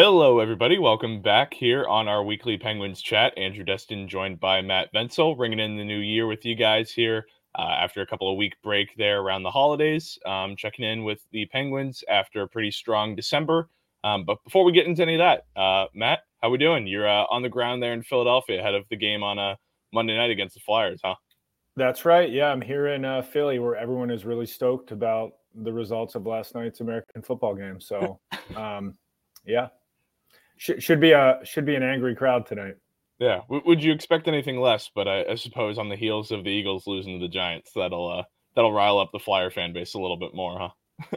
Hello, everybody. Welcome back here on our weekly Penguins chat. Andrew Destin joined by Matt Vensel, ringing in the new year with you guys here uh, after a couple of week break there around the holidays. Um, checking in with the Penguins after a pretty strong December. Um, but before we get into any of that, uh, Matt, how we doing? You're uh, on the ground there in Philadelphia ahead of the game on a uh, Monday night against the Flyers, huh? That's right. Yeah, I'm here in uh, Philly where everyone is really stoked about the results of last night's American football game. So, um, yeah, should, should be a should be an angry crowd tonight. Yeah. W- would you expect anything less? But I, I, suppose on the heels of the Eagles losing to the Giants, that'll uh, that'll rile up the Flyer fan base a little bit more, huh?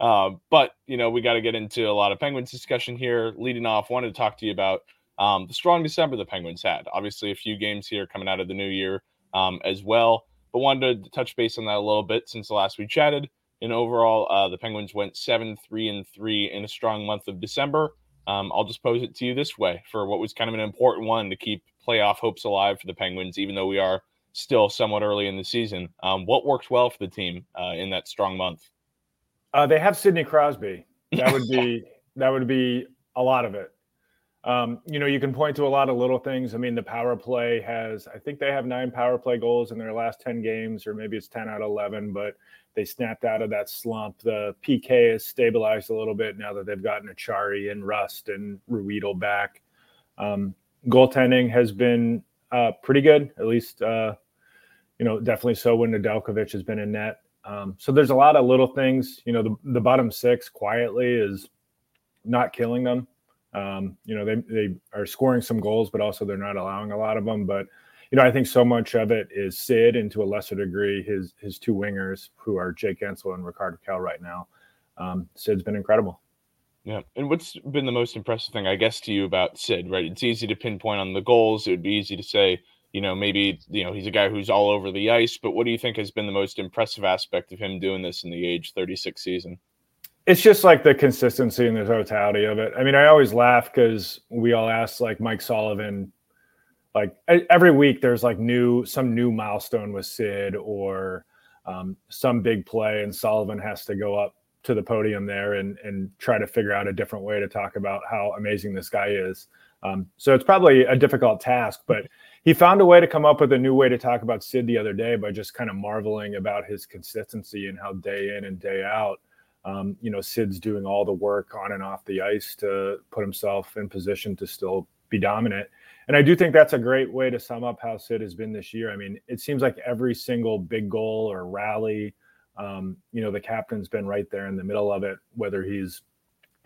uh, but you know, we got to get into a lot of Penguins discussion here. Leading off, wanted to talk to you about um, the strong December the Penguins had. Obviously, a few games here coming out of the new year um, as well, but wanted to touch base on that a little bit since the last we chatted. And overall, uh, the Penguins went seven, three, and three in a strong month of December. Um, I'll just pose it to you this way for what was kind of an important one to keep playoff hopes alive for the Penguins, even though we are still somewhat early in the season. Um, what worked well for the team uh, in that strong month? Uh, they have Sidney Crosby. That would be that would be a lot of it. Um, you know, you can point to a lot of little things. I mean, the power play has, I think they have nine power play goals in their last 10 games, or maybe it's 10 out of 11, but they snapped out of that slump. The PK has stabilized a little bit now that they've gotten Acciari and Rust and Ruhwedel back. Um, goaltending has been uh, pretty good, at least, uh, you know, definitely so when Nedeljkovic has been in net. Um, so there's a lot of little things. You know, the, the bottom six quietly is not killing them. Um, you know, they, they are scoring some goals, but also they're not allowing a lot of them. But you know, I think so much of it is Sid, and to a lesser degree, his his two wingers, who are Jake Guentzel and Rickard Rakell right now. Um, Sid's been incredible. Yeah, and what's been the most impressive thing, I guess, to you about Sid? Right, it's easy to pinpoint on the goals. It would be easy to say, you know, maybe you know he's a guy who's all over the ice. But what do you think has been the most impressive aspect of him doing this in the age 36 season? It's just like the consistency and the totality of it. I mean, I always laugh because we all ask like Mike Sullivan like every week there's like new some new milestone with Sid or um, some big play, and Sullivan has to go up to the podium there and and try to figure out a different way to talk about how amazing this guy is. Um, so it's probably a difficult task, but he found a way to come up with a new way to talk about Sid the other day by just kind of marveling about his consistency and how day in and day out, um, you know, Sid's doing all the work on and off the ice to put himself in position to still be dominant and I do think that's a great way to sum up how Sid has been this year. I mean, it seems like every single big goal or rally, um, you know, the captain's been right there in the middle of it, whether he's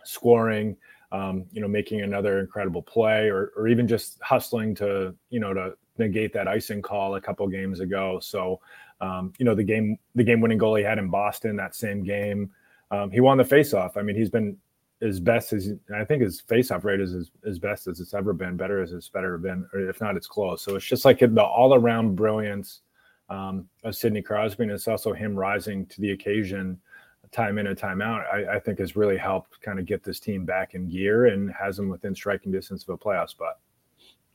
scoring, um, you know, making another incredible play, or or even just hustling to, you know, to negate that icing call a couple games ago. So, um, you know, the game the game winning goal he had in Boston that same game, um, he won the faceoff. I mean, he's been as best as I think his faceoff rate is as, as best as it's ever been, better as it's better been, or if not, it's close. So it's just like the all around brilliance um, of Sidney Crosby, and it's also him rising to the occasion time in and time out. I, I think has really helped kind of get this team back in gear and has them within striking distance of a playoff spot.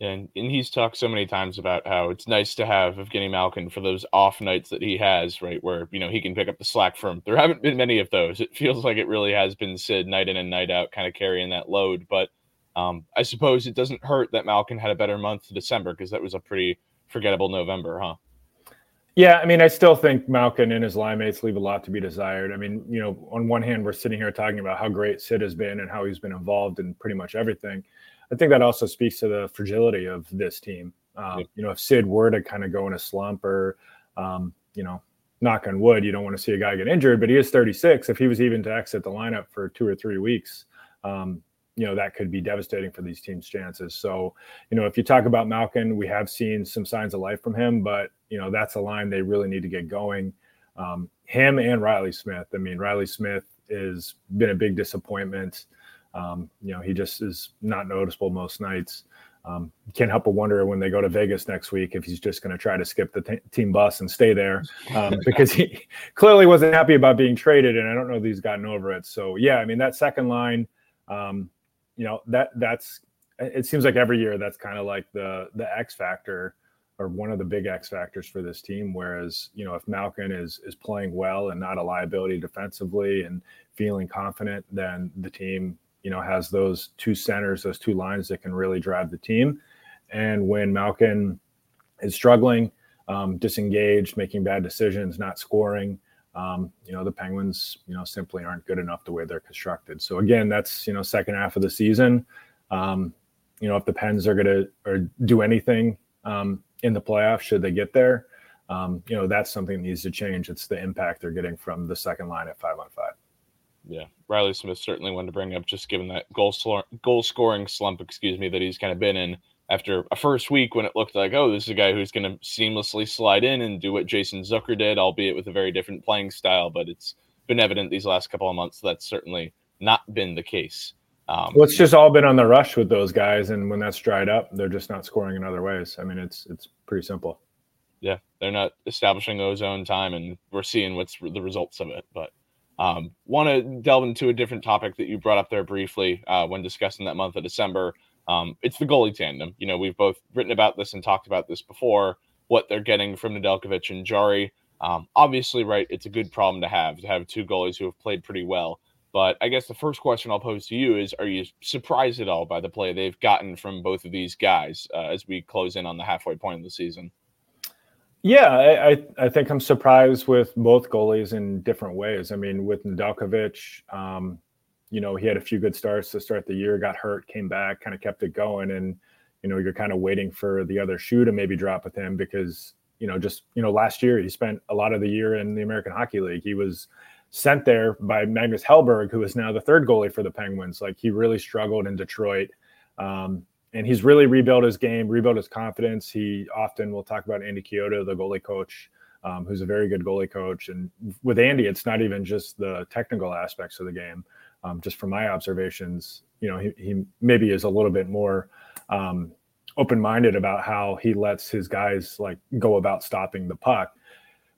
And and he's talked so many times about how it's nice to have Evgeny Malkin for those off nights that he has, right? Where you know he can pick up the slack from. There haven't been many of those. It feels like it really has been Sid night in and night out, kind of carrying that load. But um, I suppose it doesn't hurt that Malkin had a better month to December because that was a pretty forgettable November, huh? Yeah, I mean, I still think Malkin and his line mates leave a lot to be desired. I mean, you know, on one hand, we're sitting here talking about how great Sid has been and how he's been involved in pretty much everything. I think that also speaks to the fragility of this team. Um, You know, if Sid were to kind of go in a slump or, um, you know, knock on wood, you don't want to see a guy get injured, but he is 36. If he was even to exit the lineup for two or three weeks, um, you know, that could be devastating for these teams' chances. So, you know, if you talk about Malkin, we have seen some signs of life from him, but, you know, that's a line they really need to get going. Um, him and Reilly Smith. I mean, Reilly Smith has been a big disappointment. Um, you know, he just is not noticeable most nights. Um, can't help but wonder when they go to Vegas next week if he's just going to try to skip the t- team bus and stay there um, because he clearly wasn't happy about being traded, and I don't know that he's gotten over it. So yeah, I mean that second line, um, you know that that's it seems like every year that's kind of like the the X factor or one of the big X factors for this team. Whereas you know if Malkin is is playing well and not a liability defensively and feeling confident, then the team you know has those two centers, those two lines that can really drive the team. And when Malkin is struggling, um, disengaged, making bad decisions, not scoring, um, you know the Penguins, you know, simply aren't good enough the way they're constructed. So again, that's you know second half of the season. Um, you know, if the Pens are going to or do anything um, in the playoffs, should they get there, um, you know, that's something that needs to change. It's the impact they're getting from the second line at five on five. Yeah, Reilly Smith certainly one to bring up, just given that goal sl- goal scoring slump, excuse me, that he's kind of been in after a first week when it looked like, oh, this is a guy who's going to seamlessly slide in and do what Jason Zucker did, albeit with a very different playing style. But it's been evident these last couple of months that's certainly not been the case. Um, well, it's just all been on the rush with those guys, and when that's dried up, they're just not scoring in other ways. I mean, it's it's pretty simple. Yeah, they're not establishing ozone time, and we're seeing what's the results of it. But um, want to delve into a different topic that you brought up there briefly uh, when discussing that month of December. Um, it's the goalie tandem. You know, we've both written about this and talked about this before. What they're getting from Nedeljkovic and Jarry. Um, obviously, right, it's a good problem to have to have two goalies who have played pretty well. But I guess the first question I'll pose to you is: Are you surprised at all by the play they've gotten from both of these guys uh, as we close in on the halfway point of the season? Yeah, I, I think I'm surprised with both goalies in different ways. I mean, with Nedeljkovic, um, you know, he had a few good starts to start the year, got hurt, came back, kind of kept it going, and you know, you're kind of waiting for the other shoe to maybe drop with him because you know, just you know, last year he spent a lot of the year in the American Hockey League. He was sent there by Magnus Hellberg, who is now the third goalie for the Penguins. Like he really struggled in Detroit. Um, and he's really rebuilt his game, rebuilt his confidence. He often will talk about Andy Chiodo, the goalie coach, um, who's a very good goalie coach. And with Andy, it's not even just the technical aspects of the game. Um, just from my observations, you know, he, he maybe is a little bit more um, open-minded about how he lets his guys like go about stopping the puck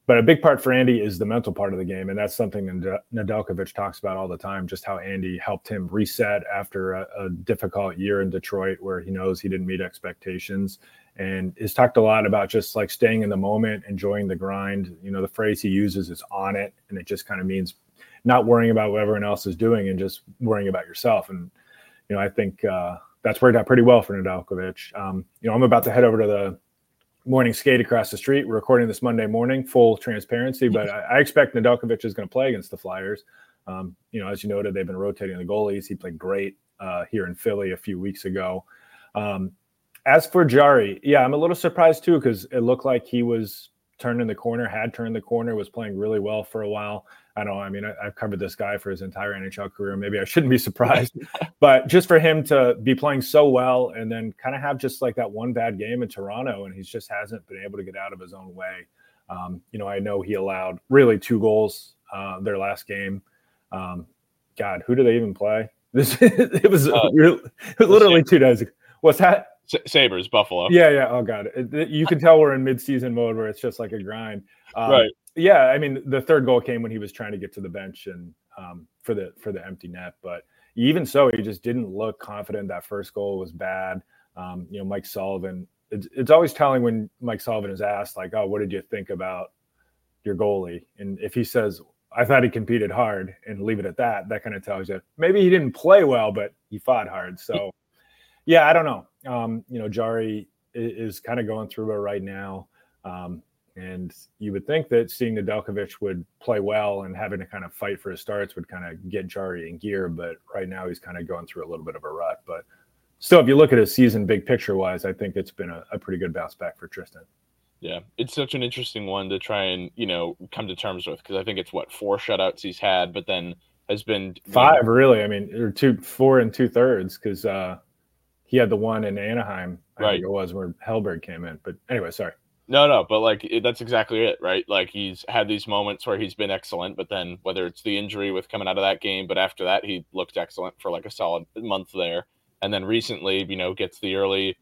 but a big part for Andy is the mental part of the game, and that's something Nedeljkovic talks about all the time. Just how Andy helped him reset after a, a, difficult year in Detroit, where he knows he didn't meet expectations, and has talked a lot about just like staying in the moment, enjoying the grind. You know, the phrase he uses is "on it," and it just kind of means not worrying about what everyone else is doing and just worrying about yourself. And you know, I think uh, that's worked out pretty well for Nedeljkovic. Um, you know, I'm about to head over to the morning skate across the street. We're recording this Monday morning, full transparency, but I, I expect Nedeljkovic is going to play against the Flyers. Um, you know, as you noted, they've been rotating the goalies. He played great uh, here in Philly a few weeks ago. Um, as for Jarry, yeah, I'm a little surprised too because it looked like he was turning the corner, had turned the corner, was playing really well for a while. I don't. I mean, I, have covered this guy for his entire NHL career. Maybe I shouldn't be surprised, but just for him to be playing so well and then kind of have just like that one bad game in Toronto, and he just hasn't been able to get out of his own way. Um, you know, I know he allowed really two goals uh, their last game. Um, God, who do they even play? This it was, uh, really, it was literally two days ago. What's that? Sabres, Buffalo. Yeah, yeah. Oh God, it, it, you can tell we're in mid-season mode where it's just like a grind. Um, right yeah, I mean, the third goal came when he was trying to get to the bench and um, for the for the empty net. But even so, he just didn't look confident. That first goal was bad. Um, you know, Mike Sullivan. It's, it's always telling when Mike Sullivan is asked, like, "Oh, what did you think about your goalie?" And if he says, "I thought he competed hard," and leave it at that, that kind of tells you maybe he didn't play well, but he fought hard. So, yeah, I don't know. Um, you know, Jarry is, is kind of going through it right now. Um, and you would think that seeing Nedeljkovic would play well and having to kind of fight for his starts would kind of get Jarry in gear. But right now he's kind of going through a little bit of a rut. But still, if you look at his season big picture wise, I think it's been a, a pretty good bounce back for Tristan. Yeah, it's such an interesting one to try and you know come to terms with because I think it's what four shutouts he's had, but then has been five know, really. I mean, or two, four and two thirds because uh, he had the one in Anaheim. I right. think it was where Hellberg came in. But anyway, sorry. No, no, but like it, that's exactly it, right? Like he's had these moments where he's been excellent, but then whether it's the injury with coming out of that game, but after that he looked excellent for like a solid month there, and then recently, you know, gets the early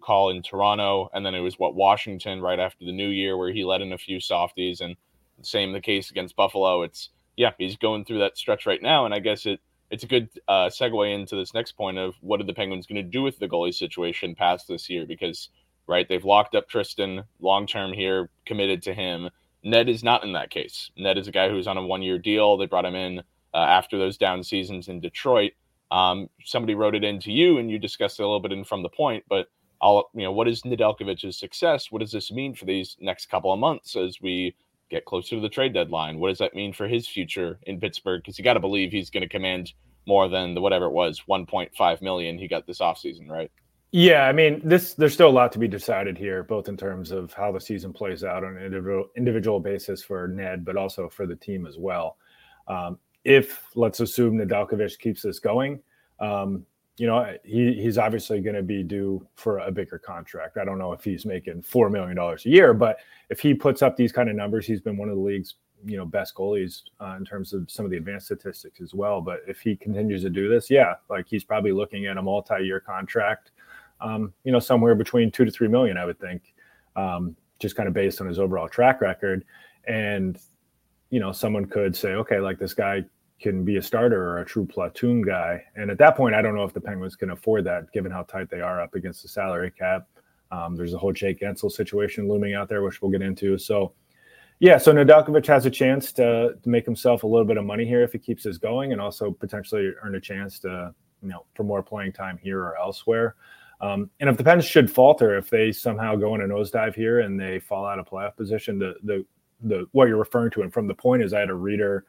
call in Toronto, and then it was what Washington right after the new year where he let in a few softies, and same the case against Buffalo. It's yeah, he's going through that stretch right now, and I guess it it's a good uh, segue into this next point of what are the Penguins going to do with the goalie situation past this year because right? They've locked up Tristan long term here, committed to him. Ned is not in that case. Ned is a guy who's on a one year deal. They brought him in uh, after those down seasons in Detroit. Um, somebody wrote it into you, and you discussed it a little bit in from the point. But I'll, you know, what is Nedeljkovic's success? What does this mean for these next couple of months as we get closer to the trade deadline? What does that mean for his future in Pittsburgh? Because you got to believe he's going to command more than the whatever it was, 1.5 million he got this offseason, right? Yeah, I mean, this there's still a lot to be decided here, both in terms of how the season plays out on an individual individual basis for Ned, but also for the team as well. Um, if let's assume Nedeljkovic keeps this going, um, you know, he, he's obviously going to be due for a bigger contract. I don't know if he's making four million dollars a year, but if he puts up these kind of numbers, he's been one of the league's you know best goalies uh, in terms of some of the advanced statistics as well. But if he continues to do this, yeah, like he's probably looking at a multi-year contract um, you know, somewhere between two to three million, I would think, um, just kind of based on his overall track record. And, you know, someone could say, okay, like this guy can be a starter or a true platoon guy. And at that point, I don't know if the Penguins can afford that, given how tight they are up against the salary cap. Um, there's a whole Jake Guentzel situation looming out there, which we'll get into. So, yeah, so Nedeljkovic has a chance to, to make himself a little bit of money here if he keeps this going, and also potentially earn a chance to, you know, for more playing time here or elsewhere. Um, and if the Pens should falter, if they somehow go in a nosedive here and they fall out of playoff position, the the the what you're referring to and from the point is I had a reader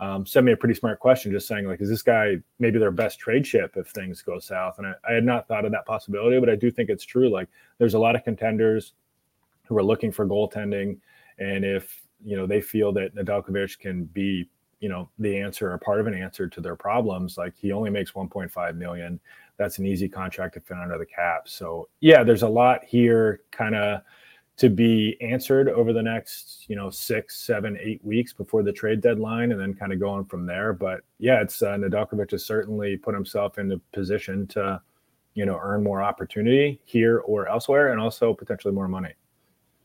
um, send me a pretty smart question, just saying like, is this guy maybe their best trade ship if things go south? And I, I had not thought of that possibility, but I do think it's true. Like, there's a lot of contenders who are looking for goaltending, and if you know they feel that Nedeljkovic can be you know the answer or part of an answer to their problems, like he only makes 1.5 million that's an easy contract to fit under the cap. So yeah, there's a lot here kind of to be answered over the next, you know, six, seven, eight weeks before the trade deadline, and then kind of going from there. But yeah, it's uh, has certainly put himself in a position to, you know, earn more opportunity here or elsewhere, and also potentially more money.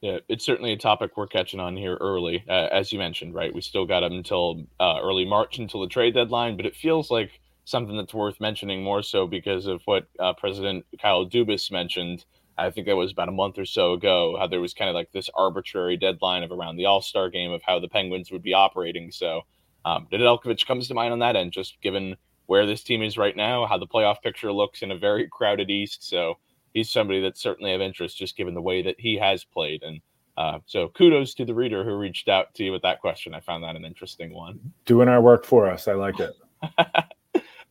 Yeah, it's certainly a topic we're catching on here early, uh, as you mentioned, right? We still got him until uh, early March until the trade deadline, but it feels like something that's worth mentioning more so because of what uh, President Kyle Dubas mentioned. I think that was about a month or so ago, how there was kind of like this arbitrary deadline of around the All Star game of how the Penguins would be operating. So, um, Nedeljkovic comes to mind on that end, just given where this team is right now, how the playoff picture looks in a very crowded East. So, he's somebody that's certainly of interest, just given the way that he has played. And uh, so, kudos to the reader who reached out to you with that question. I found that an interesting one. Doing our work for us. I like it.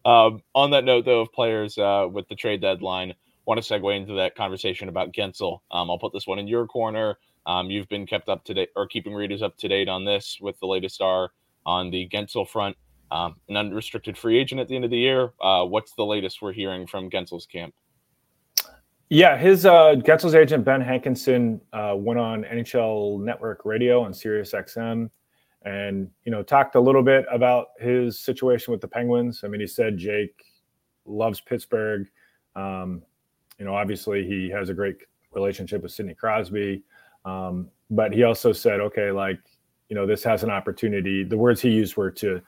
Um, on that note, though, of players uh, with the trade deadline, want to segue into that conversation about Guentzel. Um, I'll put this one in your corner. Um, you've been kept up to date or keeping readers up to date on this with the latest star on the Guentzel front. Um, an unrestricted free agent at the end of the year. Uh, what's the latest we're hearing from Guentzel's camp? Yeah, his uh, agent Ben Hankinson uh, went on NHL Network Radio on Sirius XM and you know talked a little bit about his situation with the Penguins. I mean, he said Jake loves Pittsburgh. Um, you know, obviously he has a great relationship with Sidney Crosby, um, but he also said, okay, like you know, this has an opportunity. The words he used were to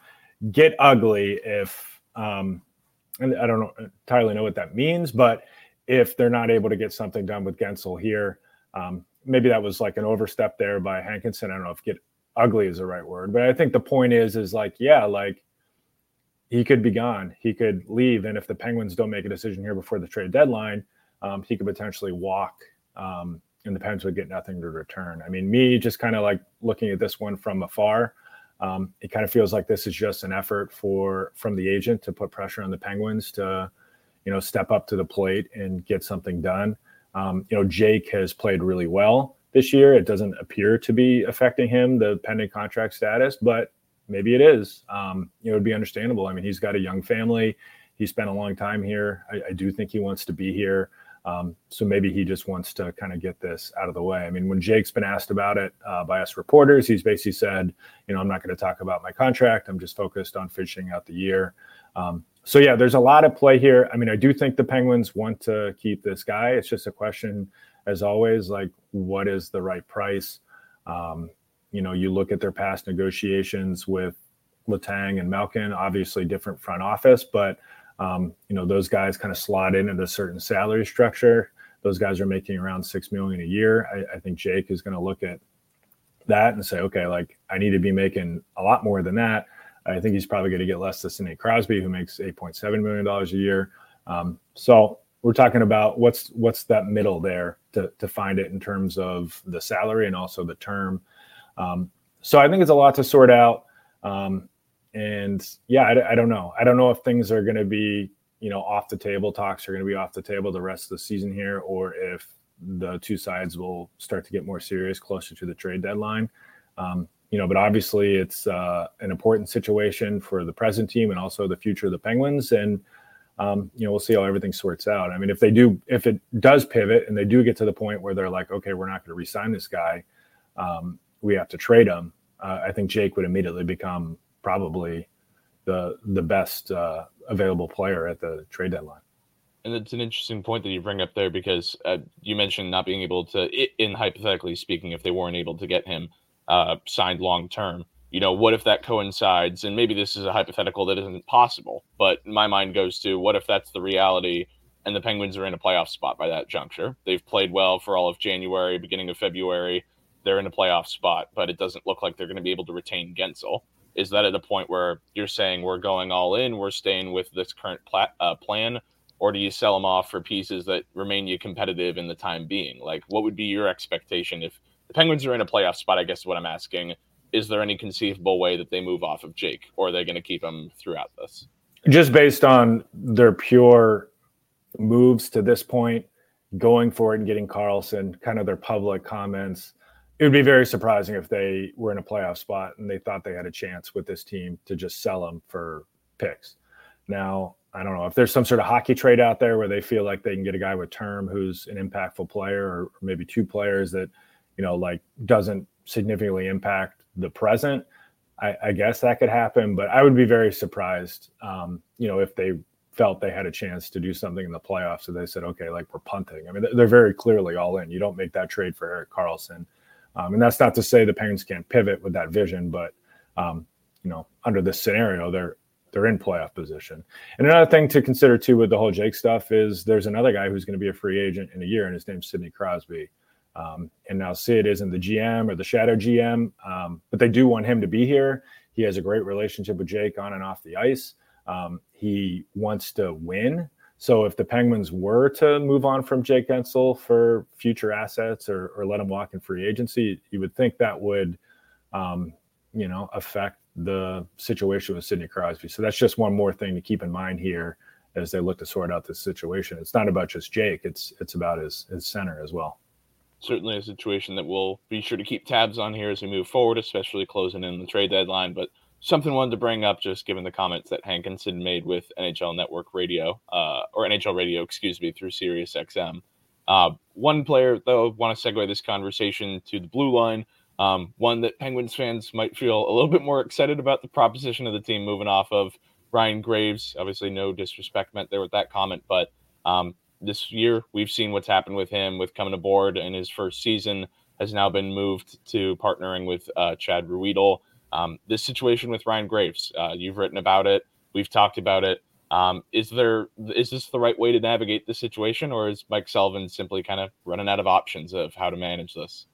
get ugly if, um, and I don't know entirely know what that means, but if they're not able to get something done with Guentzel here, um, maybe that was like an overstep there by Hankinson. I don't know if get ugly is the right word, but I think the point is, is like, yeah, like he could be gone, he could leave, and if the Penguins don't make a decision here before the trade deadline, um, he could potentially walk, um, and the Penguins would get nothing to return. I mean, me just kind of like looking at this one from afar. Um, it kind of feels like this is just an effort for from the agent to put pressure on the Penguins to, you know, step up to the plate and get something done. Um, you know, Jake has played really well this year. It doesn't appear to be affecting him, the pending contract status, but maybe it is. Um, you know, it would be understandable. I mean, he's got a young family. He spent a long time here. I, I do think he wants to be here. Um, so maybe he just wants to kind of get this out of the way. I mean, when Jake's been asked about it uh, by us reporters, he's basically said, you know, I'm not going to talk about my contract. I'm just focused on finishing out the year. Um, so yeah, there's a lot of play here. I mean, I do think the Penguins want to keep this guy. It's just a question, as always, like what is the right price? Um, you know, you look at their past negotiations with Letang and Malkin, obviously different front office, but um, you know, those guys kind of slot in at a certain salary structure. Those guys are making around six million a year. I, I think Jake is going to look at that and say, okay, like I need to be making a lot more than that. I think he's probably going to get less than Sidney Crosby, who makes eight point seven million dollars a year. Um, so we're talking about what's what's that middle there to to find it in terms of the salary and also the term. Um, so I think it's a lot to sort out. Um, and yeah, I, I, don't know. I don't know if things are going to be, you know, off the table. Talks are going to be off the table the rest of the season here, or if the two sides will start to get more serious closer to the trade deadline. Um, you know, but obviously it's uh, an important situation for the present team and also the future of the Penguins. And um, you know, we'll see how everything sorts out. I mean, if they do, if it does pivot and they do get to the point where they're like, okay, we're not going to resign this guy, um, we have to trade him. Uh, I think Jake would immediately become probably the the best uh, available player at the trade deadline. And it's an interesting point that you bring up there because uh, you mentioned not being able to, in hypothetically speaking, if they weren't able to get him uh, signed long term, you know, what if that coincides? And maybe this is a hypothetical that isn't possible, but my mind goes to what if that's the reality and the Penguins are in a playoff spot by that juncture? They've played well for all of January, beginning of February. They're in a playoff spot, but it doesn't look like they're going to be able to retain Guentzel. is that at a point where you're saying we're going all in, we're staying with this current pla- uh, plan, or do you sell them off for pieces that remain you competitive in the time being? Like, what would be your expectation if the Penguins are in a playoff spot? I guess is what I'm asking. Is there any conceivable way that they move off of Jake, or are they going to keep him throughout this? Just based on their pure moves to this point, going for it and getting Karlsson, kind of their public comments it would be very surprising if they were in a playoff spot and they thought they had a chance with this team to just sell them for picks. Now, I don't know if there's some sort of hockey trade out there where they feel like they can get a guy with term who's an impactful player, or maybe two players that, you know, like doesn't significantly impact the present. I, I guess that could happen, but I would be very surprised, um, you know, if they felt they had a chance to do something in the playoffs. So they said, okay, like we're punting. I mean, they're very clearly all in. You don't make that trade for Erik Karlsson. um, and that's not to say the Penguins can't pivot with that vision, but um, you know, under this scenario, they're they're in playoff position. And another thing to consider too with the whole Jake stuff is there's another guy who's going to be a free agent in a year, and his name's Sidney Crosby. Um, and now Sid isn't the GM or the shadow GM, um, but they do want him to be here. He has a great relationship with Jake on and off the ice. Um, he wants to win. So if the Penguins were to move on from Jake Guentzel for future assets or, or let him walk in free agency, you would think that would, um, you know, affect the situation with Sidney Crosby. So that's just one more thing to keep in mind here as they look to sort out this situation. It's not about just Jake; it's it's about his his center as well. Certainly, a situation that we'll be sure to keep tabs on here as we move forward, especially closing in the trade deadline. But something wanted to bring up just given the comments that Hankinson made with NHL Network Radio, uh, or NHL Radio, excuse me, through Sirius XM. Uh, one player, though, want to segue this conversation to the blue line. Um, one that Penguins fans might feel a little bit more excited about the proposition of the team moving off of Ryan Graves. Obviously, no disrespect meant there with that comment, but um, this year we've seen what's happened with him with coming aboard in his first season has now been moved to partnering with uh, Chad Ruhwedel. Um, this situation with Ryan Graves, uh, you've written about it. We've talked about it. Um, is there is this the right way to navigate the situation, or is Mike Sullivan simply kind of running out of options of how to manage this?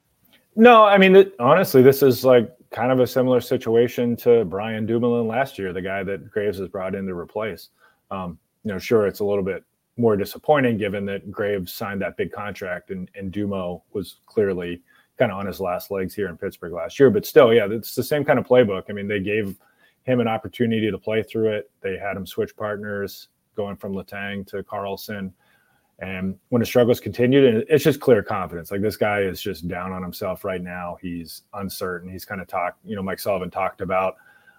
No, I mean it, honestly, this is like kind of a similar situation to Brian Dumoulin last year, the guy that Graves has brought in to replace. Um, you know, sure, it's a little bit more disappointing given that Graves signed that big contract and, and Dumo was clearly kind of on his last legs here in Pittsburgh last year. But still, yeah, it's the same kind of playbook. I mean, they gave him an opportunity to play through it. They had him switch partners, going from Letang to Karlsson. And when the struggles continued, and it's just clear confidence. Like this guy is just down on himself right now. He's uncertain. He's kind of talked, you know, Mike Sullivan talked about,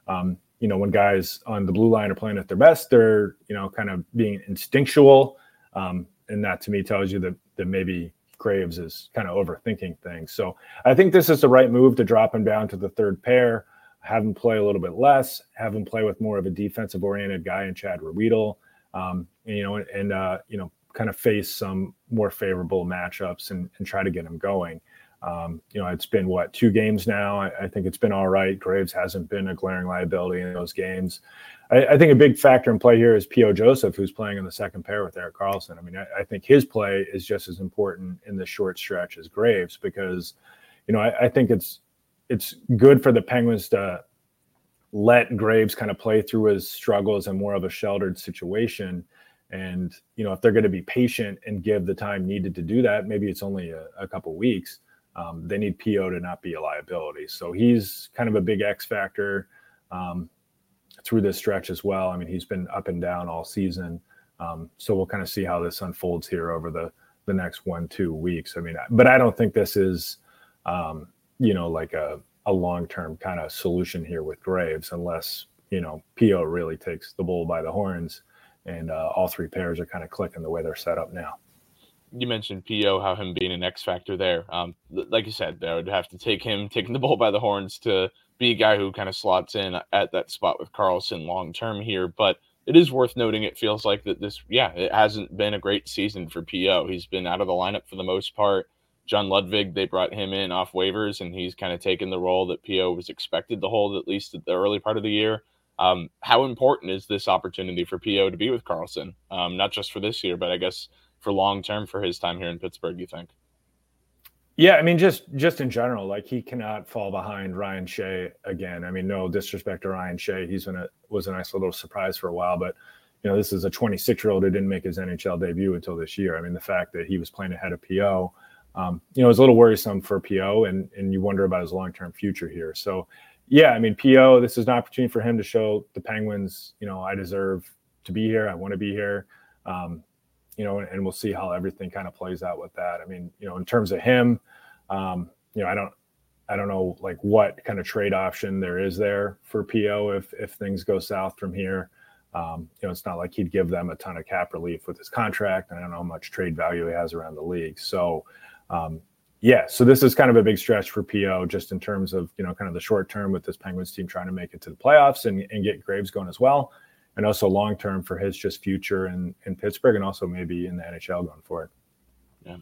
um, you know, when guys on the blue line are playing at their best, they're, you know, kind of being instinctual. Um, and that to me tells you that that maybe Graves is kind of overthinking things. So I think this is the right move to drop him down to the third pair, have him play a little bit less, have him play with more of a defensive oriented guy in Chad Ruhwedel, um, and, you know, and uh, you know, kind of face some more favorable matchups and, and try to get him going. Um, you know, it's been what two games now. I, I, think it's been all right. Graves hasn't been a glaring liability in those games. I, I, think a big factor in play here is P.O. Joseph, who's playing in the second pair with Erik Karlsson. I mean, I, I, think his play is just as important in the short stretch as Graves because, you know, I, think it's it's good for the Penguins to let Graves kind of play through his struggles in more of a sheltered situation. And you know, if they're going to be patient and give the time needed to do that, maybe it's only a, a couple weeks um, they need PO to not be a liability. So he's kind of a big X factor um, through this stretch as well. I mean, he's been up and down all season. Um, so we'll kind of see how this unfolds here over the the next one two weeks. I mean, but I don't think this is, um, you know, like a a long term kind of solution here with Graves, unless you know PO really takes the bull by the horns, and uh, all three pairs are kind of clicking the way they're set up now you mentioned Po, how him being an X factor there. Um, like you said, I would have to take him taking the bull by the horns to be a guy who kind of slots in at that spot with Karlsson long term here. But it is worth noting. It feels like that this, yeah, it hasn't been a great season for Po. He's been out of the lineup for the most part. John Ludwig, they brought him in off waivers, and he's kind of taken the role that Po was expected to hold at least at the early part of the year. Um, how important is this opportunity for Po to be with Karlsson? Um, not just for this year, but I guess for long term for his time here in Pittsburgh? You think? Yeah, I mean, just just in general, like he cannot fall behind Ryan Shea again. I mean, no disrespect to Ryan Shea, he's been a was a nice little surprise for a while, but you know, this is a 26 year old who didn't make his NHL debut until this year. I mean, the fact that he was playing ahead of PO, um, you know, is a little worrisome for PO, and and you wonder about his long term future here. So, yeah, I mean, PO, this is an opportunity for him to show the Penguins, you know, I deserve to be here. I want to be here. Um, you know, and, we'll see how everything kind of plays out with that. I mean, you know, in terms of him, um, you know, I don't, I don't know like what kind of trade option there is there for PO if if things go south from here. Um, you know, it's not like he'd give them a ton of cap relief with his contract. And I don't know how much trade value he has around the league. So, um, yeah, so this is kind of a big stretch for PO just in terms of you know kind of the short term with this Penguins team trying to make it to the playoffs and, and get Graves going as well and also long term for his just future in, in Pittsburgh and also maybe in the NHL going forward. Yeah.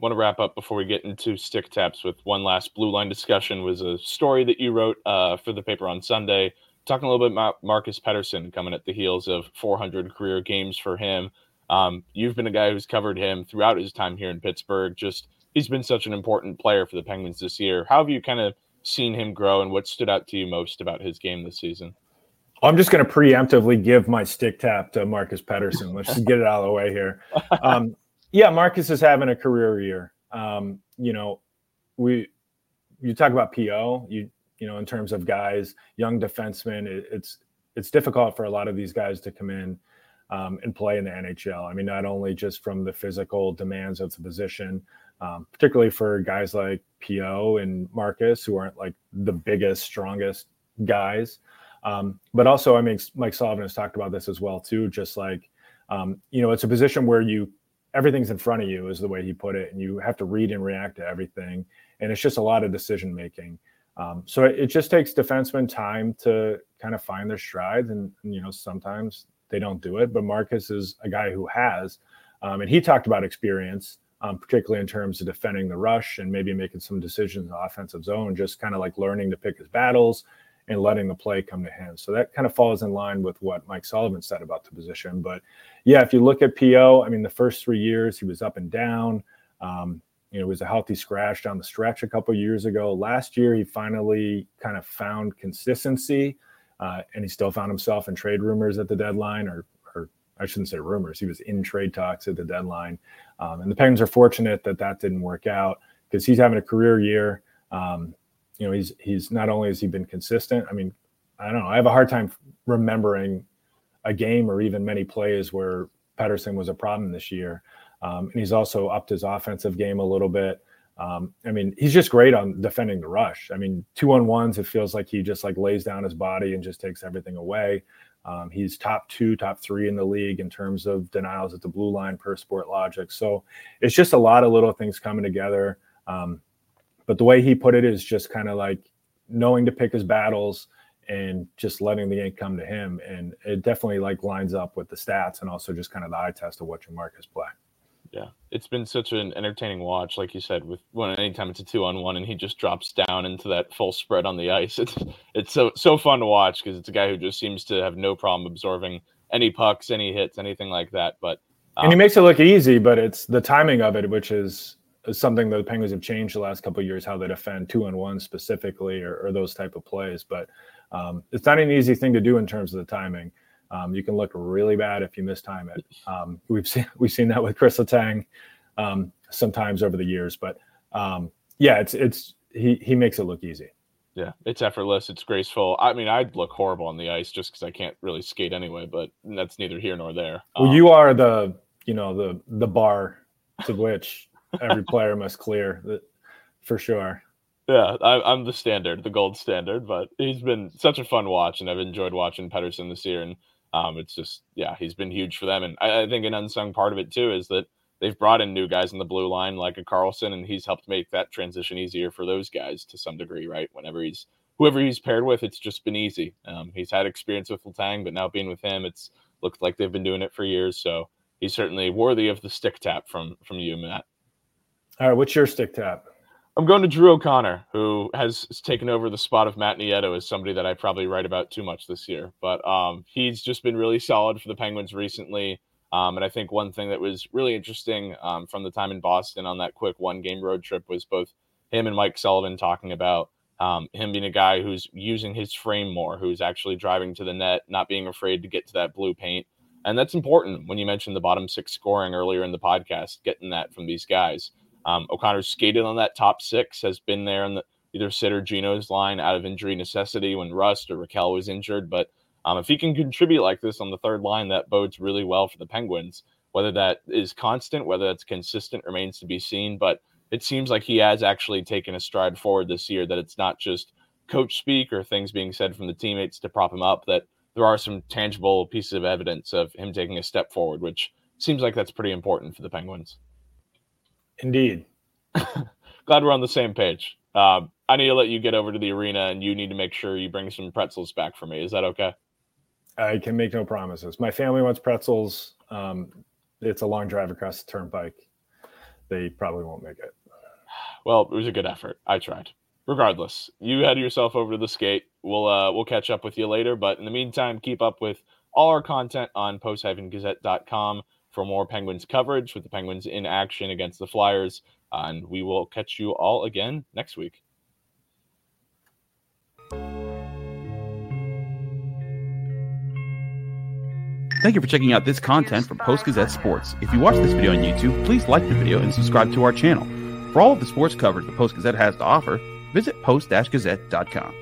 Want to wrap up before we get into stick taps with one last blue line discussion was a story that you wrote uh, for the paper on Sunday, talking a little bit about Marcus Pettersson coming at the heels of 400 career games for him. Um, you've been a guy who's covered him throughout his time here in Pittsburgh. Just he's been such an important player for the Penguins this year. How have you kind of seen him grow, and what stood out to you most about his game this season? I'm just going to preemptively give my stick tap to Marcus Pettersson. Let's just get it out of the way here. Um, yeah, Marcus is having a career year. Um, you know, we you talk about PO. You you know, in terms of guys, young defensemen, it, it's it's difficult for a lot of these guys to come in um, and play in the NHL. I mean, not only just from the physical demands of the position, um, particularly for guys like PO and Marcus, who aren't like the biggest, strongest guys. Um, but also, I mean, Mike Sullivan has talked about this as well too. Just like, um, you know, it's a position where you everything's in front of you, is the way he put it, and you have to read and react to everything, and it's just a lot of decision making. Um, so it, it, just takes defensemen time to kind of find their strides, and you know, sometimes they don't do it. But Marcus is a guy who has, um, and he talked about experience. Um, particularly in terms of defending the rush and maybe making some decisions in the offensive zone, just kind of like learning to pick his battles and letting the play come to him. So that kind of falls in line with what Mike Sullivan said about the position. But yeah, if you look at PO, I mean, the first three years he was up and down. Um, you know, it was a healthy scratch down the stretch a couple years ago. Last year, he finally kind of found consistency, uh, and he still found himself in trade rumors at the deadline, or, or I shouldn't say rumors. He was in trade talks at the deadline, um, and the Penguins are fortunate that that didn't work out because he's having a career year. Um, you know, he's he's not only has he been consistent. I mean, I don't know. I have a hard time remembering a game or even many plays where Pettersson was a problem this year. Um, and he's also upped his offensive game a little bit. Um, I mean, he's just great on defending the rush. I mean, two on ones, it feels like he just like lays down his body and just takes everything away. Um, he's top two, top three in the league in terms of denials at the blue line per Sportlogiq. So it's just a lot of little things coming together. Um, but the way he put it is just kind of like knowing to pick his battles and just letting the ink come to him. And it definitely like lines up with the stats and also just kind of the eye test of watching Marcus play. Yeah, it's been such an entertaining watch, like you said, with when anytime it's a two on one and he just drops down into that full spread on the ice. It's it's so so fun to watch because it's a guy who just seems to have no problem absorbing any pucks, any hits, anything like that. But um, and he um, makes it look easy, but it's the timing of it, which is something that the Penguins have changed the last couple years, how they defend two on one specifically, or, or, those type of plays. But um, it's not an easy thing to do in terms of the timing. Um, you can look really bad if you mistime it. Um, we've seen we've seen that with Kris Letang um, sometimes over the years, but um, yeah, it's it's he he makes it look easy. Yeah, it's effortless. It's graceful. I mean, I'd look horrible on the ice just because I can't really skate anyway. But that's neither here nor there. Well, you um, are the you know the the bar to which every player must clear, that for sure. Yeah, I, am the standard, the gold standard. But he's been such a fun watch, and I've enjoyed watching Pettersson this year. And um, it's just, yeah, he's been huge for them. And I, I, think an unsung part of it too is that they've brought in new guys in the blue line like a Karlsson, and he's helped make that transition easier for those guys to some degree, right? Whenever he's whoever he's paired with, it's just been easy. Um, he's had experience with Letang, but now being with him, it's looked like they've been doing it for years. So he's certainly worthy of the stick tap from from you, Matt. All right, what's your stick tap? I'm going to Drew O'Connor, who has taken over the spot of Matt Nieto as somebody that I probably write about too much this year. But um, he's just been really solid for the Penguins recently. Um, and I think one thing that was really interesting um, from the time in Boston on that quick one game road trip was both him and Mike Sullivan talking about um, him being a guy who's using his frame more, who's actually driving to the net, not being afraid to get to that blue paint. And that's important when you mentioned the bottom six scoring earlier in the podcast, getting that from these guys. Um, O'Connor's skated on that top six, has been there in the either Sid or Gino's line out of injury necessity when Rust or Rakell was injured. But um, if he can contribute like this on the third line, that bodes really well for the Penguins. Whether that is constant, whether that's consistent, remains to be seen. But it seems like he has actually taken a stride forward this year. That it's not just coach speak or things being said from the teammates to prop him up. That there are some tangible pieces of evidence of him taking a step forward, which seems like that's pretty important for the Penguins. Indeed. Glad we're on the same page. Uh, I need to let you get over to the arena, and you need to make sure you bring some pretzels back for me. Is that okay? I can make no promises. My family wants pretzels. Um, it's a long drive across the turnpike. They probably won't make it. Well, it was a good effort. I tried. Regardless, you head yourself over to the skate. We'll uh, we'll catch up with you later. But in the meantime, keep up with all our content on post-gazette.com for more Penguins coverage with the Penguins in action against the Flyers. Uh, and we will catch you all again next week. Thank you for checking out this content from Post Gazette Sports. If you watch this video on YouTube, please like the video and subscribe to our channel. For all of the sports coverage the Post Gazette has to offer, visit post-gazette.com.